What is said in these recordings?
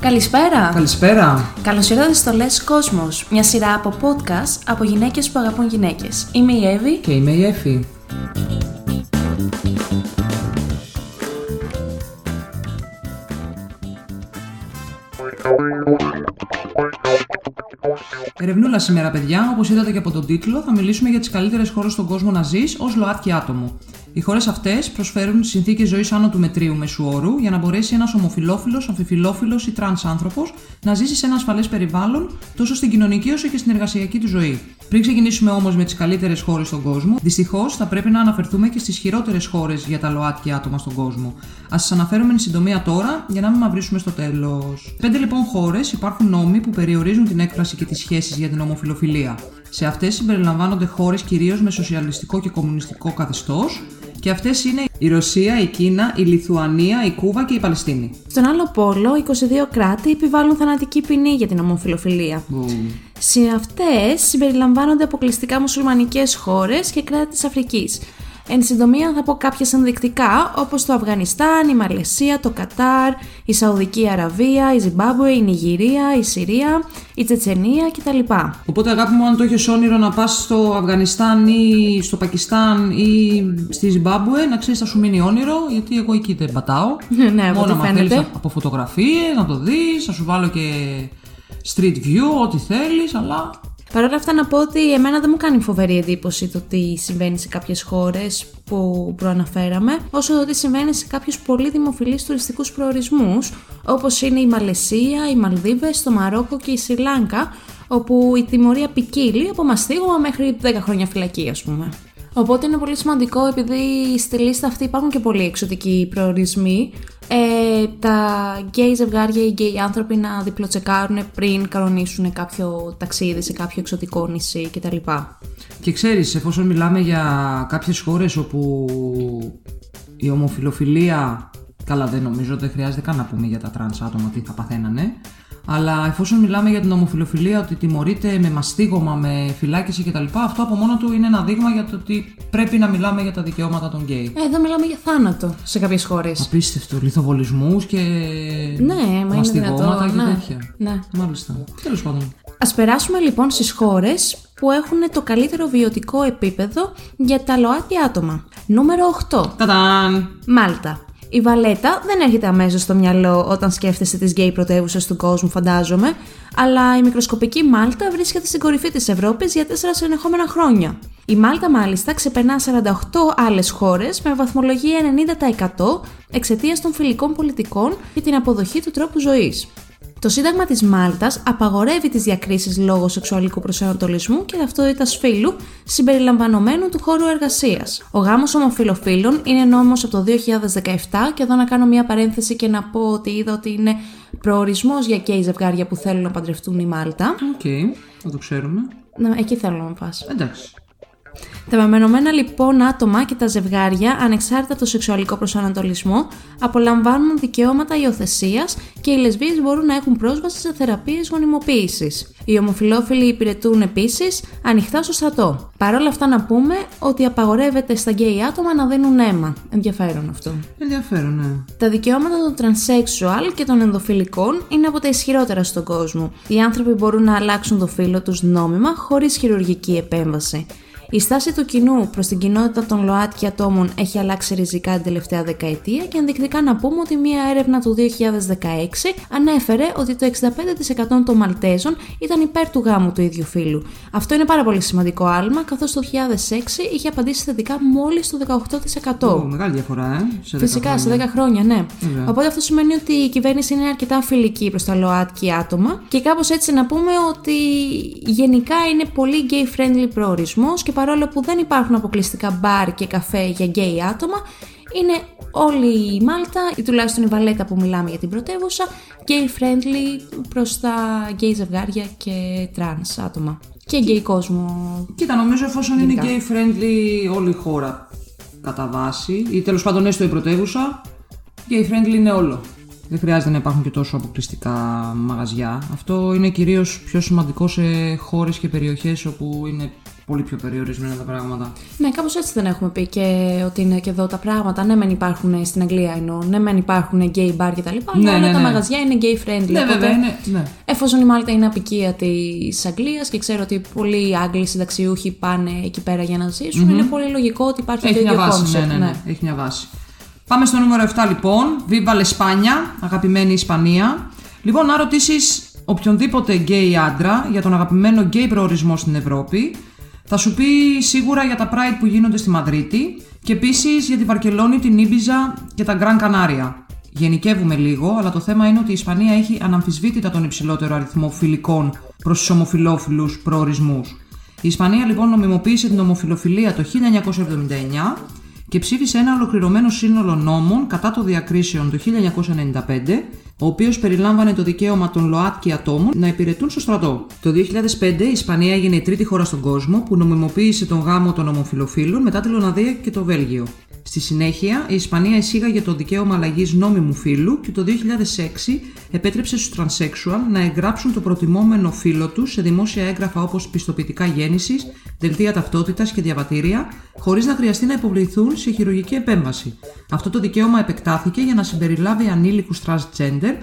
Καλησπέρα! Καλησπέρα! Καλώς ήρθατε στο Λες Κόσμος, μια σειρά από podcast από γυναίκες που αγαπούν γυναίκες. Είμαι η Εύη. Και είμαι η Εφη. Ερευνούλα σήμερα, παιδιά. Όπως είδατε και από τον τίτλο, θα μιλήσουμε για τις καλύτερες χώρες στον κόσμο να ζεις ως ΛΟΑΤΚΙ άτομο. Οι χώρες αυτές προσφέρουν συνθήκες ζωής άνω του μετρίου μέσου όρου για να μπορέσει ένας ομοφυλόφιλος, αμφιφυλόφιλος ή τρανς άνθρωπος να ζήσει σε ένα ασφαλές περιβάλλον τόσο στην κοινωνική όσο και στην εργασιακή του ζωή. Πριν ξεκινήσουμε όμως με τις καλύτερες χώρες στον κόσμο, δυστυχώς θα πρέπει να αναφερθούμε και στις χειρότερες χώρες για τα ΛΟΑΤΚΙ άτομα στον κόσμο. Α σας αναφέρουμε εν συντομία τώρα για να μην μαυρίσουμε στο τέλος. Πέντε λοιπόν χώρες υπάρχουν νόμοι που περιορίζουν την έκφραση και τις σχέσεις για την ομοφιλοφιλία. Σε αυτές συμπεριλαμβάνονται χώρες κυρίως με σοσιαλιστικό και κομμουνιστικό καθεστώς, και αυτές είναι η Ρωσία, η Κίνα, η Λιθουανία, η Κούβα και η Παλαιστίνη. Στον άλλο πόλο, 22 κράτη επιβάλλουν θανατική ποινή για την ομοφιλοφιλία. Σε αυτές συμπεριλαμβάνονται αποκλειστικά μουσουλμανικές χώρες και κράτη της Αφρικής. Εν συντομία θα πω κάποια ενδεικτικά όπως το Αφγανιστάν, η Μαλαισία, το Κατάρ, η Σαουδική Αραβία, η Ζιμπάμπουε, η Νιγηρία, η Συρία, η Τσετσενία κτλ. Οπότε αγάπη μου αν το έχεις όνειρο να πας στο Αφγανιστάν ή στο Πακιστάν ή στη Ζιμπάμπουε να ξέρεις θα σου μείνει όνειρο γιατί εγώ εκεί δεν πατάω. ναι, Μόνο ό,τι να φαίνεται. θέλεις από φωτογραφίες να το δεις, θα σου βάλω και street view, ό,τι θέλεις, αλλά Παρ' όλα αυτά να πω ότι εμένα δεν μου κάνει φοβερή εντύπωση το τι συμβαίνει σε κάποιες χώρες που προαναφέραμε, όσο το τι συμβαίνει σε κάποιους πολύ δημοφιλείς τουριστικούς προορισμούς, όπως είναι η Μαλαισία, οι Μαλδίβες, το Μαρόκο και η Σρι Λάνκα, όπου η τιμωρία ποικίλει από μαστίγωμα μέχρι 10 χρόνια φυλακή ας πούμε. Οπότε είναι πολύ σημαντικό επειδή στη λίστα αυτή υπάρχουν και πολλοί εξωτικοί προορισμοί ε, τα γκέι ζευγάρια ή γκέι άνθρωποι να διπλοτσεκάρουν πριν κανονίσουν κάποιο ταξίδι σε κάποιο εξωτικό νησί κτλ. Και ξέρεις, εφόσον μιλάμε για κάποιες χώρες όπου η ομοφυλοφιλία, καλά δεν νομίζω, δεν χρειάζεται καν να πούμε για τα τρανς άτομα τι θα παθαίνανε, αλλά εφόσον μιλάμε για την ομοφυλοφιλία ότι τιμωρείται με μαστίγωμα, με φυλάκιση κτλ. Αυτό από μόνο του είναι ένα δείγμα για το ότι πρέπει να μιλάμε για τα δικαιώματα των γκέι. Ε, εδώ μιλάμε για θάνατο σε κάποιες χώρες. Απίστευτο, λιθοβολισμούς και Ναι, μα είναι μαστιγώματα δυνατό, και ναι. τέτοια. Ναι. Μάλιστα. Τέλος πάντων. Ας περάσουμε λοιπόν στις χώρες που έχουν το καλύτερο βιωτικό επίπεδο για τα ΛΟΑΤΚΙ άτομα. Νούμερο 8. Τατάν! Μάλτα. Η Βαλέτα δεν έρχεται αμέσως στο μυαλό όταν σκέφτεστε τις γκέι πρωτεύουσες του κόσμου, φαντάζομαι, αλλά η μικροσκοπική Μάλτα βρίσκεται στην κορυφή της Ευρώπης για τέσσερα συνεχόμενα χρόνια. Η Μάλτα, μάλιστα, ξεπερνά 48 άλλες χώρες με βαθμολογία 90% εξαιτίας των φιλικών πολιτικών και την αποδοχή του τρόπου ζωής. Το Σύνταγμα της Μάλτας απαγορεύει τις διακρίσεις λόγω σεξουαλικού προσανατολισμού και ταυτότητας φύλου συμπεριλαμβανομένου του χώρου εργασίας. Ο γάμος ομοφιλοφίλων είναι νόμος από το 2017 και εδώ να κάνω μια παρένθεση και να πω ότι είδα ότι είναι προορισμός για γκέι ζευγάρια που θέλουν να παντρευτούν η Μάλτα. Οκ, θα το ξέρουμε. Να, εκεί θέλω να πας. Εντάξει. Τα μεμονωμένα λοιπόν άτομα και τα ζευγάρια, ανεξάρτητα από το σεξουαλικό προσανατολισμό, απολαμβάνουν δικαιώματα υιοθεσίας και οι λεσβίες μπορούν να έχουν πρόσβαση σε θεραπείες γονιμοποίησης. Οι ομοφυλόφιλοι υπηρετούν επίσης ανοιχτά στο στρατό. Παρ' όλα αυτά να πούμε ότι απαγορεύεται στα γκέι άτομα να δίνουν αίμα. Ενδιαφέρον αυτό. Ενδιαφέρον, ναι. Τα δικαιώματα των transsexual και των ιντερφυλικών είναι από τα ισχυρότερα στον κόσμο. Οι άνθρωποι μπορούν να αλλάξουν το φύλο τους νόμιμα χωρίς χειρουργική επέμβαση. Η στάση του κοινού προς την κοινότητα των ΛΟΑΤΚΙ ατόμων έχει αλλάξει ριζικά την τελευταία δεκαετία και ενδεικτικά να πούμε ότι μια έρευνα του 2016 ανέφερε ότι το 65% των Μαλτέζων ήταν υπέρ του γάμου του ίδιου φύλου. Αυτό είναι πάρα πολύ σημαντικό άλμα, καθώς το 2006 είχε απαντήσει θετικά μόλις το 18%. Ω, μεγάλη διαφορά, ε. Σε 10 Φυσικά, σε 10 χρόνια. χρόνια, ναι. Βέβαια. Οπότε αυτό σημαίνει ότι η κυβέρνηση είναι αρκετά φιλική προς τα ΛΟΑΤΚΙ άτομα και κάπως έτσι να πούμε ότι γενικά είναι πολύ gay friendly προορισμός και παρόλο που δεν υπάρχουν αποκλειστικά μπαρ και καφέ για γκέι άτομα, είναι όλη η Μάλτα, ή τουλάχιστον η Βαλέτα που μιλάμε για την πρωτεύουσα, gay friendly προς τα γκέι ζευγάρια και trans άτομα. Και γκέι κόσμο. Κοίτα, νομίζω εφόσον είναι Γενικά. gay friendly όλη η χώρα κατά βάση, ή τέλος πάντων έστω η πρωτεύουσα, gay friendly είναι όλο. Δεν χρειάζεται να υπάρχουν και τόσο αποκλειστικά μαγαζιά. Αυτό είναι κυρίως πιο σημαντικό σε χώρες και περιοχές όπου είναι πολύ πιο περιορισμένα τα πράγματα. Ναι, κάπως έτσι δεν έχουμε πει και ότι είναι και εδώ τα πράγματα. Ναι, μεν υπάρχουν στην Αγγλία εννοώ. Ναι, μεν υπάρχουν gay bar κτλ. Αλλά Ναι, όλα ναι, τα ναι. μαγαζιά είναι gay friendly. Ναι, οπότε, βέβαια, είναι. Ναι. Εφόσον η Μάλτα είναι απικία της Αγγλίας και ξέρω ότι πολλοί Άγγλοι συνταξιούχοι πάνε εκεί πέρα για να ζησουν είναι πολύ λογικό ότι υπάρχει Έχει το μια ίδιο βάση. concept. Ναι, ναι, ναι, Έχει μια βάση. Πάμε στο νούμερο 7 λοιπόν. Viva España, αγαπημένη Ισπανία. Λοιπόν, να ρωτήσεις οποιονδήποτε γκέι άντρα για τον αγαπημένο γκέι προορισμό στην Ευρώπη, θα σου πει σίγουρα για τα Pride που γίνονται στη Μαδρίτη και επίσης για τη Βαρκελόνη, την Ίμπιζα και τα Γκραν Κανάρια. Γενικεύουμε λίγο, αλλά το θέμα είναι ότι η Ισπανία έχει αναμφισβήτητα τον υψηλότερο αριθμό φιλικών προς τους ομοφυλόφιλους προορισμούς. Η Ισπανία λοιπόν νομιμοποίησε την ομοφυλοφιλία το 1979 και ψήφισε ένα ολοκληρωμένο σύνολο νόμων κατά των διακρίσεων το 1995, ο οποίος περιλάμβανε το δικαίωμα των ΛΟΑΤΚΙ ατόμων να υπηρετούν στο στρατό. Το 2005 η Ισπανία έγινε η τρίτη χώρα στον κόσμο που νομιμοποίησε τον γάμο των ομοφιλοφίλων μετά τη Λοναδία και το Βέλγιο. Στη συνέχεια, η Ισπανία εισήγαγε το δικαίωμα αλλαγής νόμιμου φύλου και το 2006 επέτρεψε στους τρανσέξουαλ να εγγράψουν το προτιμόμενο φύλο τους σε δημόσια έγγραφα όπως πιστοποιητικά γέννησης, δελτία ταυτότητας και διαβατήρια, χωρίς να χρειαστεί να υποβληθούν σε χειρουργική επέμβαση. Αυτό το δικαίωμα επεκτάθηκε για να συμπεριλάβει ανήλικους transgender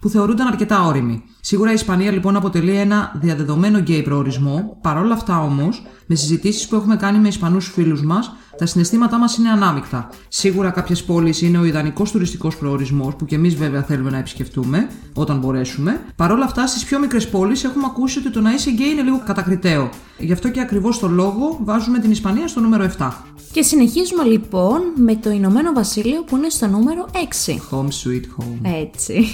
που θεωρούνταν αρκετά όριμοι. Σίγουρα η Ισπανία λοιπόν αποτελεί ένα διαδεδομένο γκέι προορισμό, παρόλα αυτά όμως, με συζητήσεις που έχουμε κάνει με Ισπανούς φίλους μας, τα συναισθήματά μας είναι ανάμεικτα. Σίγουρα κάποιες πόλεις είναι ο ιδανικός τουριστικός προορισμός, που και εμείς βέβαια θέλουμε να επισκεφτούμε, όταν μπορέσουμε. Παρόλα αυτά, στις πιο μικρές πόλεις έχουμε ακούσει ότι το να είσαι γκέι είναι λίγο κατακριτέο. Γι' αυτό και ακριβώς το λόγο βάζουμε την Ισπανία στο νούμερο 7. Και συνεχίζουμε λοιπόν με το Ηνωμένο Βασίλειο που είναι στο νούμερο 6. Home sweet home. Έτσι.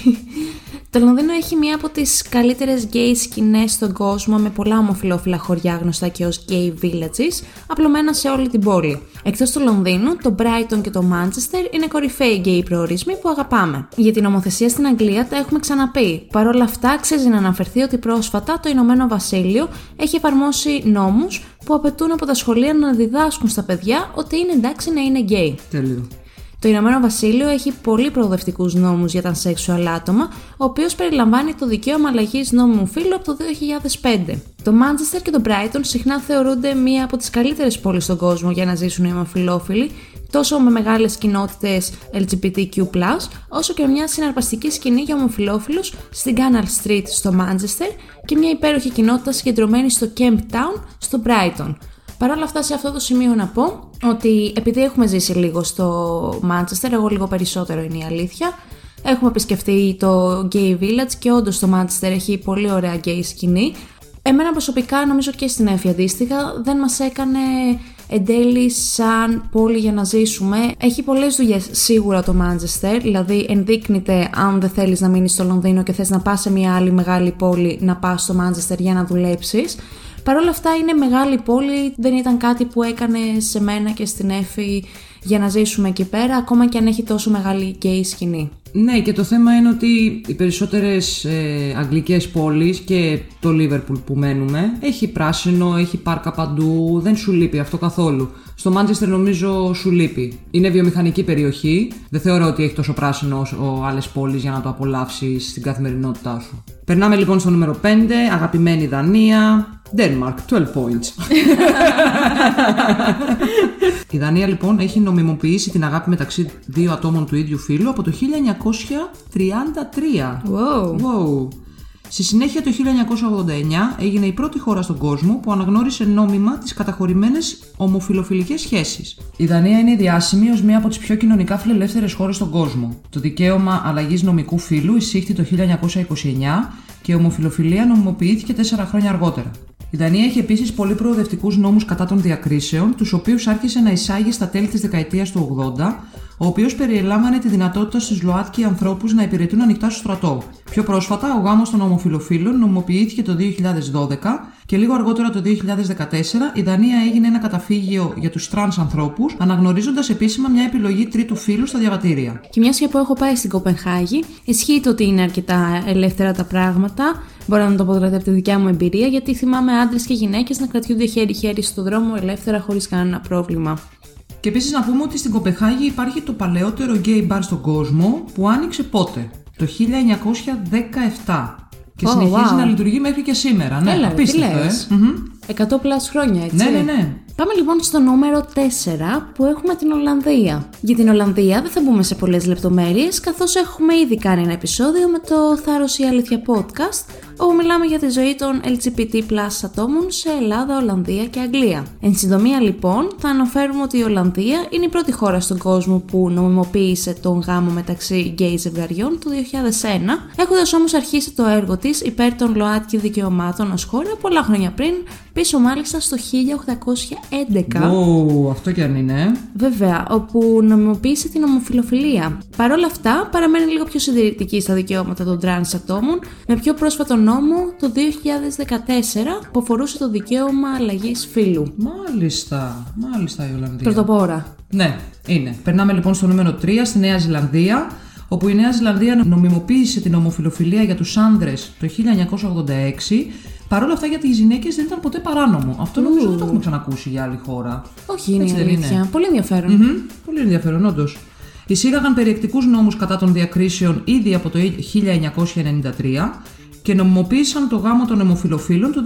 Το Λονδίνο έχει μία από τις καλύτερες gay σκηνές στον κόσμο με πολλά ομοφυλόφιλα χωριά γνωστά και ως gay villages, απλωμένα σε όλη την πόλη. Εκτός του Λονδίνου, το Brighton και το Manchester είναι κορυφαίοι gay προορισμοί που αγαπάμε. Για την ομοθεσία στην Αγγλία τα έχουμε ξαναπεί. Παρ' όλα αυτά, αξίζει να αναφερθεί ότι πρόσφατα το Ηνωμένο Βασίλειο έχει εφαρμόσει νόμους που απαιτούν από τα σχολεία να διδάσκουν στα παιδιά ότι είναι εντάξει να είναι gay. Τέλειο. Το Ηνωμένο Βασίλειο έχει πολύ προοδευτικούς νόμους για τα sexual άτομα, ο οποίος περιλαμβάνει το δικαίωμα αλλαγής νόμιμου φύλου από το 2005. Το Manchester και το Brighton συχνά θεωρούνται μία από τις καλύτερες πόλεις στον κόσμο για να ζήσουν οι ομοφυλόφιλοι, τόσο με μεγάλες κοινότητες LGBTQ, όσο και μια συναρπαστική σκηνή για ομοφυλόφιλους στην Canal Street στο Manchester και μια υπέροχη κοινότητα συγκεντρωμένη στο Kemp Town στο Brighton. Παρ' όλα αυτά, σε αυτό το σημείο να πω ότι επειδή έχουμε ζήσει λίγο στο Manchester, εγώ λίγο περισσότερο είναι η αλήθεια, έχουμε επισκεφτεί το Gay Village και όντως το Manchester έχει πολύ ωραία gay σκηνή. Εμένα προσωπικά, νομίζω και στην Έφη αντίστοιχα, δεν μας έκανε εν τέλει σαν πόλη για να ζήσουμε. Έχει πολλές δουλειές σίγουρα το Manchester, δηλαδή ενδείκνυται αν δεν θέλεις να μείνεις στο Λονδίνο και θες να πας σε μια άλλη μεγάλη πόλη να πας στο Manchester για να δουλέψεις. Παρ' όλα αυτά είναι μεγάλη πόλη, δεν ήταν κάτι που έκανε σε μένα και στην Έφη για να ζήσουμε εκεί πέρα, ακόμα και αν έχει τόσο μεγάλη γκέι σκηνή. Ναι, και το θέμα είναι ότι οι περισσότερες ε, αγγλικές πόλεις και το Λίβερπουλ που μένουμε έχει πράσινο, έχει πάρκα παντού, δεν σου λείπει αυτό καθόλου. Στο Μάντσεστερ νομίζω σου λείπει. Είναι βιομηχανική περιοχή, δεν θεωρώ ότι έχει τόσο πράσινο όσο άλλες πόλεις για να το απολαύσεις στην καθημερινότητά σου. Περνάμε λοιπόν στο νούμερο 5, αγαπημένη Δανία, Denmark, 12 points. Η Δανία λοιπόν έχει νομιμοποιήσει την αγάπη μεταξύ δύο ατόμων του ίδιου φύλου από το 1933. Wow. Wow. Στη συνέχεια το 1989 έγινε η πρώτη χώρα στον κόσμο που αναγνώρισε νόμιμα τις καταχωρημένες ομοφιλοφιλικές σχέσεις. Η Δανία είναι διάσημη ως μία από τις πιο κοινωνικά φιλελεύθερες χώρες στον κόσμο. Το δικαίωμα αλλαγής νομικού φύλου εισήχθη το 1929 και η ομοφυλοφιλία νομιμοποιήθηκε τέσσερα χρόνια αργότερα. Η Δανία έχει επίσης πολύ προοδευτικούς νόμους κατά των διακρίσεων, τους οποίους άρχισε να εισάγει στα τέλη της δεκαετίας του 80, ο οποίος περιελάμβανε τη δυνατότητα στους ΛΟΑΤΚΙ ανθρώπους να υπηρετούν ανοιχτά στο στρατό. Πιο πρόσφατα, ο γάμος των ομοφυλοφίλων νομιμοποιήθηκε το 2012 και λίγο αργότερα το 2014 η Δανία έγινε ένα καταφύγιο για τους τρανς ανθρώπους, αναγνωρίζοντας επίσημα μια επιλογή τρίτου φύλου στα διαβατήρια. Και μιας και που έχω πάει στην Κοπενχάγη, ισχύει το ότι είναι αρκετά ελεύθερα τα πράγματα. Μπορώ να το πω δηλαδή από τη δικιά μου εμπειρία, γιατί θυμάμαι άντρες και γυναίκες να κρατιούνται χέρι-χέρι στο δρόμο ελεύθερα χωρίς κανένα πρόβλημα. Και επίσης να πούμε ότι στην Κοπεχάγη υπάρχει το παλαιότερο gay bar στον κόσμο που άνοιξε πότε, το 1917. Και Oh, συνεχίζει wow. να λειτουργεί μέχρι και σήμερα. Ναι, Έλα, ρε, τι απίστευτο, λες. ε. Μμμ. 100 πλάς χρόνια, έτσι. Ναι, ναι, ναι. Πάμε λοιπόν στο νούμερο 4 που έχουμε την Ολλανδία. Για την Ολλανδία δεν θα μπούμε σε πολλές λεπτομέρειες καθώς έχουμε ήδη κάνει ένα επεισόδιο με το Θάρρος η Αλήθεια podcast όπου μιλάμε για τη ζωή των LGBT ατόμων σε Ελλάδα, Ολλανδία και Αγγλία. Εν συντομία λοιπόν θα αναφέρουμε ότι η Ολλανδία είναι η πρώτη χώρα στον κόσμο που νομιμοποίησε τον γάμο μεταξύ γκέι ζευγαριών το 2001 έχοντας όμως αρχίσει το έργο της υπέρ των ΛΟΑΤΚΙ δικαιωμάτων ως χώρα πολλά χρόνια πριν πίσω μάλιστα στο 1811. Ω, αυτό και αν είναι. Βέβαια, όπου νομιμοποίησε την ομοφυλοφιλία. Παρ' όλα αυτά, παραμένει λίγο πιο συντηρητική στα δικαιώματα των τρανς ατόμων, με πιο πρόσφατο νόμο το 2014 που αφορούσε το δικαίωμα αλλαγής φύλου. Μάλιστα, μάλιστα η Ολλανδία. Πρωτοπόρα. Ναι, είναι. Περνάμε λοιπόν στο νούμερο 3, στη Νέα Ζηλανδία, όπου η Νέα Ζηλανδία νομιμοποίησε την ομοφυλοφιλία για τους άνδρες το 1986 Παρ' όλα αυτά για τις γυναίκες δεν ήταν ποτέ παράνομο. Αυτό νομίζω δεν το έχουμε ξανακούσει για άλλη χώρα. Όχι, είναι η αλήθεια. Πολύ ενδιαφέρον. Mm-hmm. Πολύ ενδιαφέρον, όντως. Εισήγαγαν περιεκτικούς νόμους κατά των διακρίσεων ήδη από το 1993 και νομιμοποίησαν το γάμο των αιμοφιλοφίλων το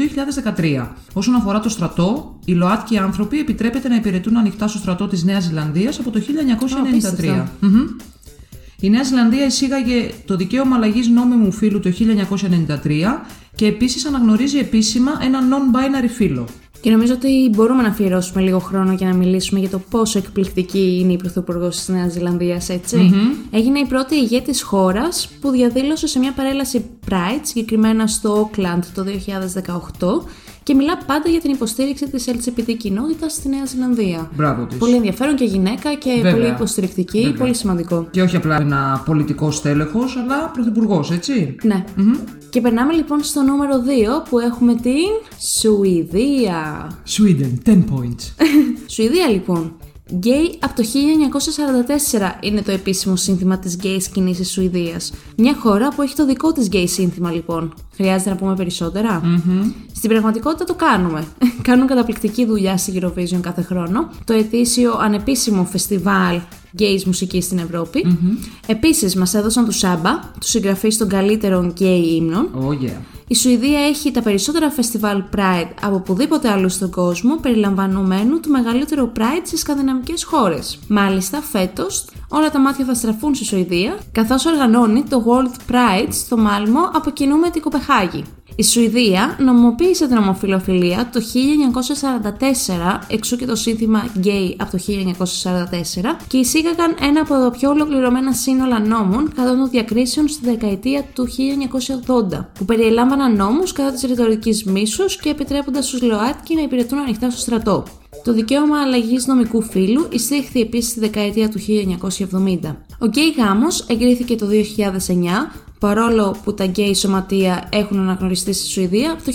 2013. Όσον αφορά το στρατό, οι ΛΟΑΤΚΙ άνθρωποι επιτρέπεται να υπηρετούν ανοιχτά στο στρατό της Νέας Ζηλανδίας από το 1993. mm Η Νέα Ζηλανδία εισήγαγε το δικαίωμα αλλαγής νόμιμου φύλου το 1993 και επίσης αναγνωρίζει επίσημα ένα non-binary φύλλο. Και νομίζω ότι μπορούμε να αφιερώσουμε λίγο χρόνο για να μιλήσουμε για το πόσο εκπληκτική είναι η Πρωθυπουργός της Νέας Ζηλανδίας, Έγινε η πρώτη ηγέτης χώρας που διαδήλωσε σε μια παρέλαση Pride, συγκεκριμένα στο Auckland το 2018, και μιλά πάντα για την υποστήριξη της LGBT κοινότητας στη Νέα Ζηλανδία. Μπράβο της. Πολύ ενδιαφέρον και γυναίκα και Βέβαια. πολύ υποστηρικτική, Βέβαια. πολύ σημαντικό. Και όχι απλά ένα πολιτικό στέλεχος, αλλά πρωθυπουργός, έτσι. Ναι. Και περνάμε λοιπόν στο νούμερο 2 που έχουμε την Σουηδία. Sweden, 10 points. Σουηδία λοιπόν. Γκέι από το 1944 είναι το επίσημο σύνθημα της γκέι σκηνής της Σουηδίας. Μια χώρα που έχει το δικό της γκέι σύνθημα λοιπόν. Χρειάζεται να πούμε Στην πραγματικότητα το κάνουμε. Κάνουν καταπληκτική δουλειά στη Eurovision κάθε χρόνο. Το ετήσιο ανεπίσημο φεστιβάλ gays μουσικής στην Ευρώπη. Mm-hmm. Επίσης μας έδωσαν του Σάμπα, τους συγγραφείς των καλύτερων gay ύμνων. Oh, yeah. Η Σουηδία έχει τα περισσότερα φεστιβάλ Pride από οπουδήποτε άλλο στον κόσμο, περιλαμβανομένου του μεγαλύτερου Pride στις σκανδιναμικές χώρες. Μάλιστα, φέτος όλα τα μάτια θα στραφούν στη Σουηδία, καθώς οργανώνει το World Pride στο Μάλμο από κοινού με την Κοπεχάγη. Η Σουηδία νομοποίησε την ομοφιλοφιλία το 1944, εξού και το σύνθημα gay από το 1944, και εισήγαγαν ένα από τα πιο ολοκληρωμένα σύνολα νόμων κατά των διακρίσεων στη δεκαετία του 1980, που περιελάμβαναν νόμους κατά της ρητορικής μίσους και επιτρέποντας στους ΛΟΑΤΚΙ να υπηρετούν ανοιχτά στο στρατό. Το δικαίωμα αλλαγής νομικού φύλου εισήχθη επίσης στη δεκαετία του 1970. Ο γκέι γάμος εγκρίθηκε το 2009 παρόλο που τα γκέι σωματεία έχουν αναγνωριστεί στη Σουηδία από το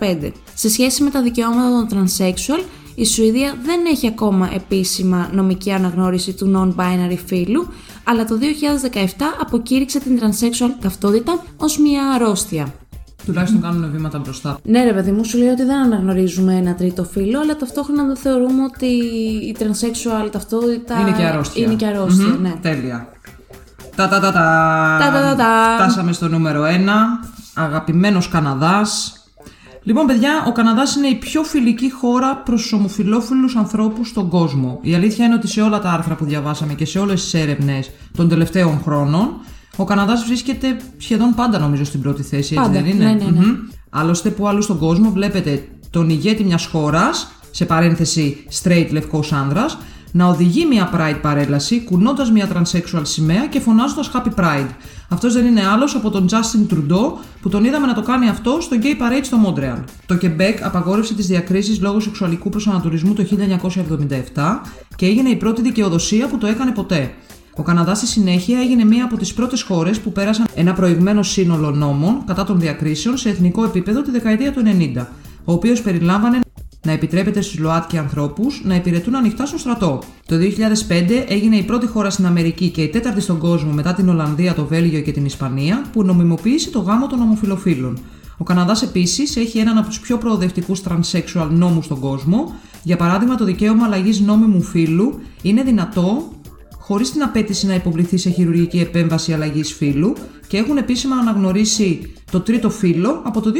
1995. Σε σχέση με τα δικαιώματα των transsexual, η Σουηδία δεν έχει ακόμα επίσημα νομική αναγνώριση του non-binary φύλου, αλλά το 2017 αποκήρυξε την transsexual ταυτότητα ως μια αρρώστια. Τουλάχιστον κάνουν βήματα μπροστά. Ναι, ρε παιδί μου, σου λέει ότι δεν αναγνωρίζουμε ένα τρίτο φύλλο, αλλά ταυτόχρονα δεν θεωρούμε ότι η transsexual ταυτότητα είναι και αρρώστια. Είναι και αρρώστια, ναι. Τέλεια. Τα τα τα τα. τα, Φτάσαμε στο νούμερο 1. Αγαπημένος Καναδάς. Λοιπόν, παιδιά, ο Καναδάς είναι η πιο φιλική χώρα προς τους ομοφιλόφιλους ανθρώπους στον κόσμο. Η αλήθεια είναι ότι σε όλα τα άρθρα που διαβάσαμε και σε όλες τις έρευνες των τελευταίων χρόνων, ο Καναδάς βρίσκεται σχεδόν πάντα νομίζω στην πρώτη θέση, έτσι δεν είναι; Ναι, ναι, ναι. Άλλωστε, που άλλου στον κόσμο βλέπετε τον ηγέτη μιας χώρας, σε παρένθεση straight λευκός άνδρας, να οδηγεί μια Pride παρέλαση κουνώντας μια transsexual σημαία και φωνάζοντας Happy Pride. Αυτός δεν είναι άλλος από τον Justin Trudeau που τον είδαμε να το κάνει αυτό στο Gay Parade στο Montreal. Το Quebec απαγόρευσε τις διακρίσεις λόγω σεξουαλικού προσανατολισμού το 1977 και έγινε η πρώτη δικαιοδοσία που το έκανε ποτέ. Ο Καναδάς στη συνέχεια έγινε μία από τις πρώτες χώρες που πέρασαν ένα προηγμένο σύνολο νόμων κατά των διακρίσεων σε εθνικό επίπεδο τη δεκαετία του 90, ο οποίος περιλάμβανε να επιτρέπεται στους ΛΟΑΤΚΙ ανθρώπους να υπηρετούν ανοιχτά στο στρατό. Το 2005 έγινε η πρώτη χώρα στην Αμερική και η τέταρτη στον κόσμο μετά την Ολλανδία, το Βέλγιο και την Ισπανία που νομιμοποίησε το γάμο των ομοφυλοφίλων. Ο Καναδάς επίσης έχει έναν από τους πιο προοδευτικούς transsexual νόμους στον κόσμο. Για παράδειγμα, το δικαίωμα αλλαγής νόμιμου φύλου είναι δυνατό χωρίς την απαίτηση να υποβληθεί σε χειρουργική επέμβαση αλλαγής φύλου και έχουν επίσημα αναγνωρίσει το τρίτο φύλο από το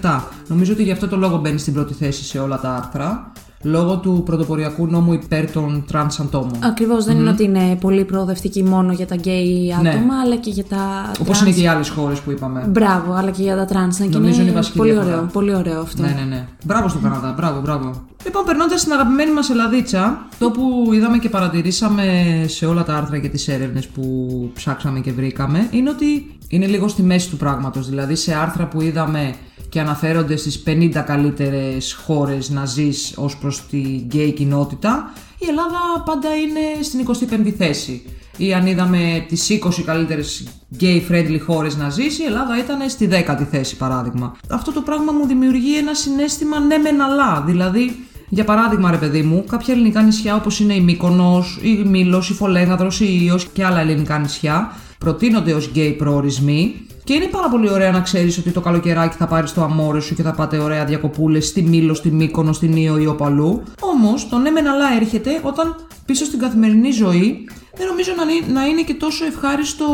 2017. Νομίζω ότι γι' αυτό το λόγο μπαίνει στην πρώτη θέση σε όλα τα άρθρα λόγω του πρωτοποριακού νόμου υπέρ των τρανς ατόμων. Ακριβώς, δεν είναι ότι είναι πολύ προοδευτική μόνο για τα γκέι άτομα, Ναι. αλλά και για τα. Όπως trans. είναι και οι άλλες χώρες που είπαμε. Μπράβο, αλλά και για τα τρανς. Ναι, και Νομίζω είναι η είναι βασική πολύ διαφορά. ωραίο, πολύ ωραίο αυτό. Ναι, ναι, ναι. Μπράβο στον Καναδά, μπράβο, μπράβο. Λοιπόν, περνώντας στην αγαπημένη μας Ελλαδίτσα, το που είδαμε και παρατηρήσαμε σε όλα τα άρθρα και τις έρευνες που ψάξαμε και βρήκαμε, είναι ότι είναι λίγο στη μέση του πράγματος. Δηλαδή, σε άρθρα που είδαμε και αναφέρονται στις 50 καλύτερες χώρες να ζεις ως προς τη γκέι κοινότητα, η Ελλάδα πάντα είναι στην 25η θέση. Ή αν είδαμε τις 20 καλύτερες gay friendly χώρες να ζεις, η Ελλάδα ήταν στη 10η θέση παράδειγμα. Αυτό το πράγμα μου δημιουργεί ένα συνέστημα ναι μεν αλλά, δηλαδή για παράδειγμα, ρε παιδί μου, κάποια ελληνικά νησιά όπως είναι η Μύκονος, η Μήλος, η Φολέγαδρος, η Ιος και άλλα ελληνικά νησιά προτείνονται ως γκέι προορισμοί και είναι πάρα πολύ ωραία να ξέρεις ότι το καλοκαιράκι θα πάρεις το αμόρε σου και θα πάτε ωραία διακοπούλες στη Μήλο, στη Μύκονο, στην Ίο ή όπου αλλού. Όμως το ναι μεν αλλά έρχεται όταν πίσω στην καθημερινή ζωή δεν νομίζω να είναι- να είναι και τόσο ευχάριστο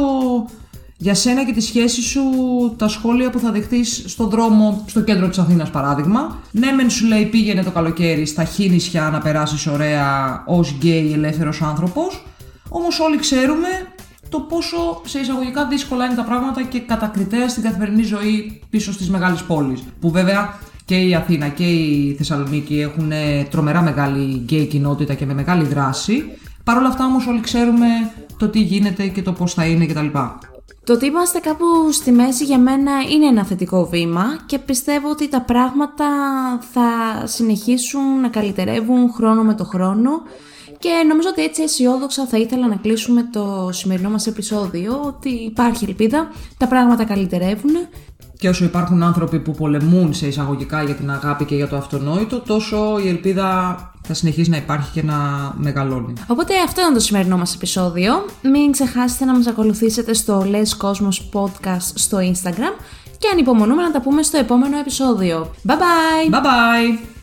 για σένα και τη σχέση σου τα σχόλια που θα δεχτείς στον δρόμο στο κέντρο της Αθήνας παράδειγμα. Ναι μεν σου λέει πήγαινε το καλοκαίρι στα νησιά να περάσεις ωραία ως γκέι ελεύθερος άνθρωπος όμως όλοι ξέρουμε το πόσο σε εισαγωγικά δύσκολα είναι τα πράγματα και κατακριτέα στην καθημερινή ζωή πίσω στις μεγάλες πόλεις. Που βέβαια και η Αθήνα και η Θεσσαλονίκη έχουν ε, τρομερά μεγάλη γκέι κοινότητα και με μεγάλη δράση. Παρ' όλα αυτά όμως όλοι ξέρουμε το τι γίνεται και το πώς θα είναι κτλ. Το ότι είμαστε κάπου στη μέση για μένα είναι ένα θετικό βήμα και πιστεύω ότι τα πράγματα θα συνεχίσουν να καλυτερεύουν χρόνο με το χρόνο και νομίζω ότι έτσι αισιόδοξα θα ήθελα να κλείσουμε το σημερινό μας επεισόδιο ότι υπάρχει ελπίδα, τα πράγματα καλυτερεύουν Και όσο υπάρχουν άνθρωποι που πολεμούν σε εισαγωγικά για την αγάπη και για το αυτονόητο, τόσο η ελπίδα θα συνεχίσει να υπάρχει και να μεγαλώνει. Οπότε αυτό ήταν το σημερινό μας επεισόδιο. Μην ξεχάσετε να μας ακολουθήσετε στο Les Cosmos Podcast στο Instagram και ανυπομονούμε να τα πούμε στο επόμενο επεισόδιο. Bye bye! Bye bye!